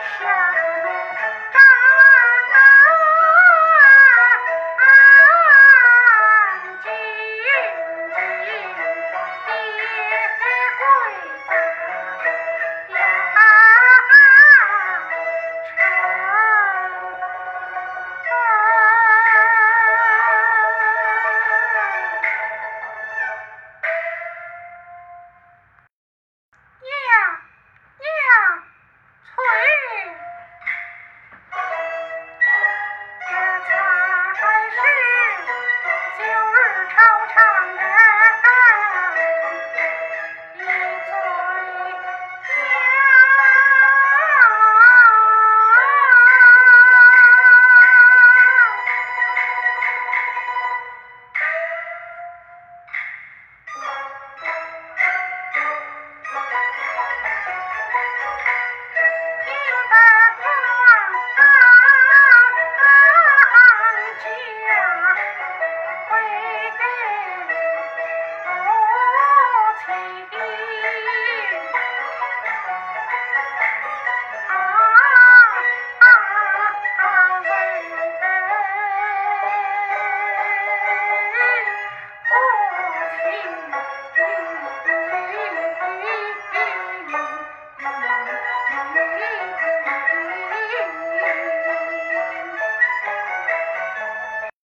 相恋